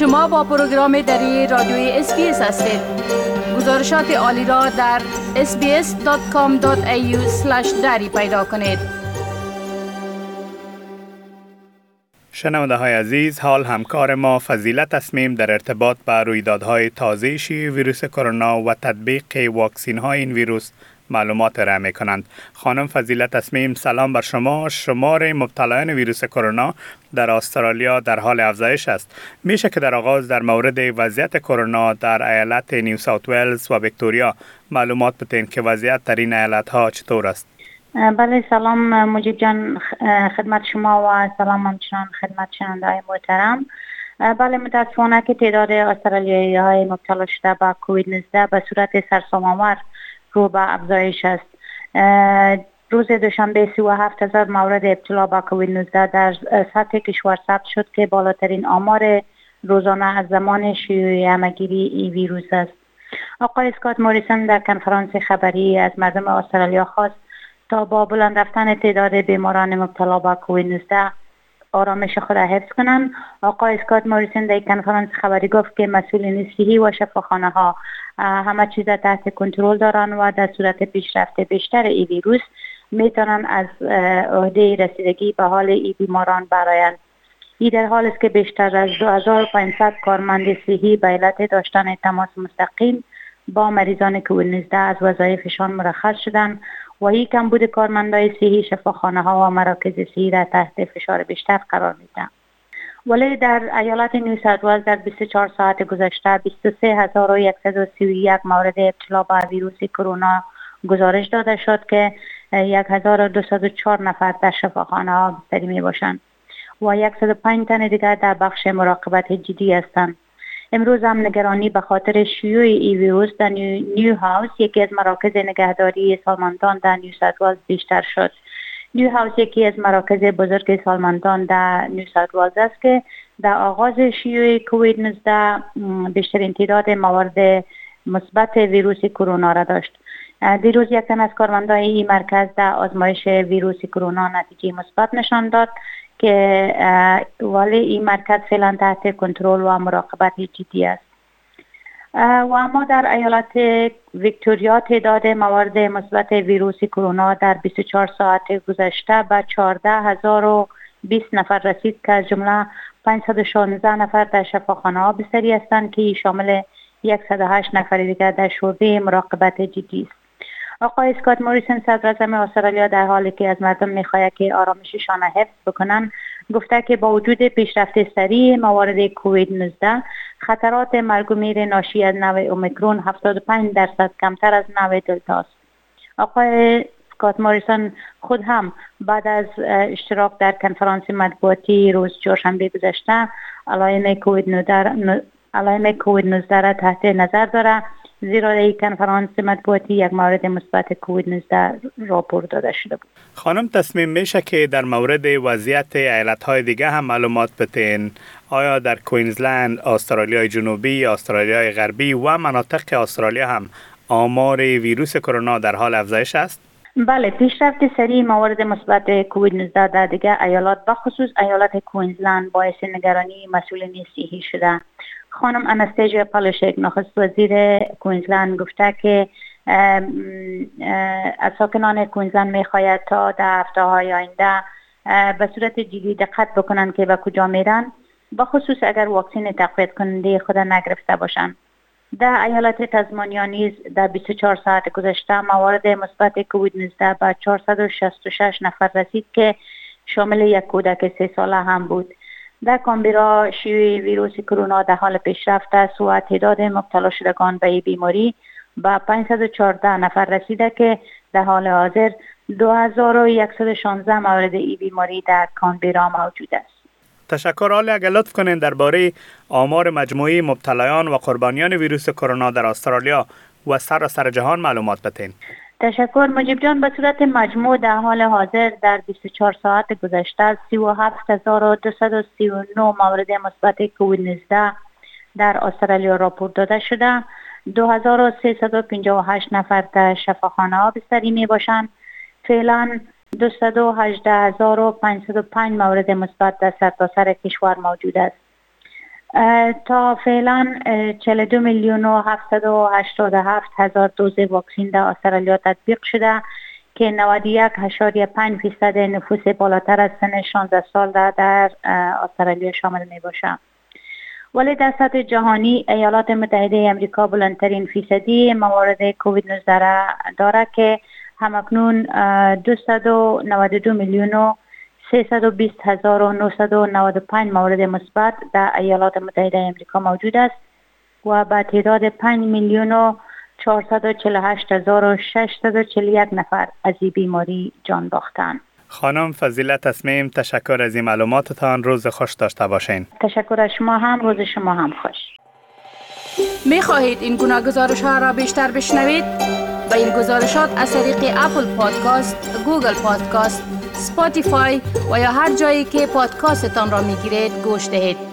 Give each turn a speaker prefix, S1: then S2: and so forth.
S1: شما با پروگرام دری رادیوی SBS هستید. گزارشات عالی را در sbs.com.au دری پیدا کنید.
S2: شنونده های عزیز حال همکار ما فضیلت تصمیم در ارتباط به رویدادهای تازه شیوع ویروس کرونا و تطبیق واکسین های این ویروس معلومات را می کنند. خانم فضیلت تصمیم سلام بر شما. شمار مبتلایان ویروس کرونا در استرالیا در حال افزایش است. میشه که در آغاز در مورد وضعیت کرونا در ایالت نیو ساوت ولز و ویکتوریا معلومات بتین که وضعیت در این ایالت ها چطور است.
S3: بله سلام مجیب جان خدمت شما و سلام همچنان خدمت شنونده های محترم. بله متاسفانه که تعداد استرالیایی های مبتلا شده به کووید 19 به صورت سرسام رو به افزایش است. روز دوشنبه سی و هفت هزار مورد ابتلا با کووید 19 در سطح کشور ثبت شد که بالاترین آمار روزانه از زمان شیوع همگیری ای ویروس است. آقای اسکات موریسن در کنفرانس خبری از مردم استرالیا خواست تا با بلند رفتن تعداد بیماران مبتلا با کووید 19 آرامش خود را حفظ کنند. آقای اسکات موریسن در کنفرانس خبری گفت که مسئولین صحی و شفاخانه ها همه چیز تحت کنترل دارند و در صورت پیشرفت بیشتر ای ویروس می‌تونن از عهده رسیدگی به حال ای بیماران برایند ای در حال است که بیشتر از 2500 کارمند صحی به علت داشتن تماس مستقیم با مریضان کووید 19 از وظایفشان مرخص شدند. و این کمبود کارمندای صحی شفاخانه ها و مراکز صحی را تحت فشار بیشتر قرار میدن. ولی در ایالت نیو ساوت در 24 ساعت گذشته 23131 مورد ابتلا به ویروس کرونا گزارش داده شد که 1204 نفر در شفاخانه ها بستری می باشند و 105 تن دیگر در بخش مراقبت جدی هستند. امروز هم نگرانی به خاطر شیوع ای ویروس در نیو, هاوس یکی از مراکز نگهداری سالمندان در نیو ساوت بیشتر شد. نیو هاوس یکی از مراکز بزرگ سالمندان در نیو ساوت است که در آغاز شیوع کووید 19 بیشترین تعداد موارد مثبت ویروس کرونا را داشت. دیروز یک تن از کارمندان این مرکز در آزمایش ویروس کرونا نتیجه مثبت نشان داد. که ولی این مرکز فعلا تحت کنترل و مراقبت جدی است. و اما در ایالت ویکتوریا تعداد موارد مثبت ویروس کرونا در 24 ساعت گذشته به 14020 نفر رسید که از جمله 516 نفر در شفاخانه ها بستری هستند که شامل 108 نفر دیگر در شعبه مراقبت جدی است. آقای اسکات موریسن صدر استرالیا در حالی که از مردم می‌خواهد که آرامششان حفظ بکنند گفته که با وجود پیشرفت سریع موارد کووید 19 خطرات مرگ و میر ناشی از نوع اومیکرون 75 درصد کمتر از نوع دلتا است. آقای اسکات موریسن خود هم بعد از اشتراک در کنفرانس مطبوعاتی روز چهارشنبه گذشته علائم کووید 19 علائم کووید 19 را تحت نظر داره. زیرا در کنفرانس مطبوعاتی یک مورد مثبت کووید 19 راپور داده شده بود.
S2: خانم تصمیم میشه که در مورد وضعیت ایالت های دیگه هم معلومات بتین آیا در کوینزلند استرالیای جنوبی استرالیای غربی و مناطق استرالیا هم آمار ویروس کرونا در حال افزایش است؟
S3: بله پیشرفت سریع موارد مثبت کووید 19 در دیگه ایالات بخصوص ایالت کوینزلند باعث نگرانی مسئولین صحی شده. خانم انستیجیا پالوشک نخست وزیر کوینزلند گفته که از ساکنان کوینزلند می‌خواید تا در هفته های آینده به صورت جدی دقت بکنند که به کجا میرن. با خصوص اگر واکسین تقویت کننده خود نگرفته باشند. در ایالت تزمانیا نیز در 24 ساعت گذشته موارد مثبت کووید 19 به 466 نفر رسید که شامل یک کودک سه ساله هم بود. در کامبرا شیوع ویروس کرونا در حال پیشرفت است و تعداد مبتلا شدگان به بیماری به 514 نفر رسیده که در حال حاضر 2116 مورد این بیماری در کانبرا موجود است.
S2: تشکر حالی اگر لطف کنین درباره آمار مجموعی مبتلایان و قربانیان ویروس کرونا در استرالیا و سر جهان معلومات بتین.
S3: تشکر. مجیب جان به صورت مجموع در حال حاضر در 24 ساعت گذشته 37239 مورد مثبت کووید 19 در استرالیا راپورت داده شده. 2358 نفر در شفاخانه ها بستری می باشند. فعلا 218505 مورد مثبت در سرتاسر کشور موجود است. تا فعلا 42 میلیون و 787 هزار دوز واکسین در استرالیا تطبیق شده که 91.5 فیصد نفوس بالاتر از سن 16 سال در, در استرالیا شامل می باشه. ولی در سطح جهانی ایالات متحده امریکا بلندترین فیصدی موارد کووید 19 داره که همکنون 292 میلیون و 320 هزار و 995 مورد مثبت در ایالات متحده امریکا موجود است و به تعداد 5 میلیون و 448 هزار و 641 نفر از این بیماری جان باختند.
S2: خانم فضیلت تصمیم تشکر از این معلوماتتان روز خوش داشته باشین
S3: تشکر از شما هم روز شما هم خوش
S1: می خواهید این گونه گزارش ها را بیشتر بشنوید؟ با این گزارشات از طریق Apple Podcast، Google Podcast، Spotify و یا هر جایی که پادکاستتان را می گیرید گوش دهید.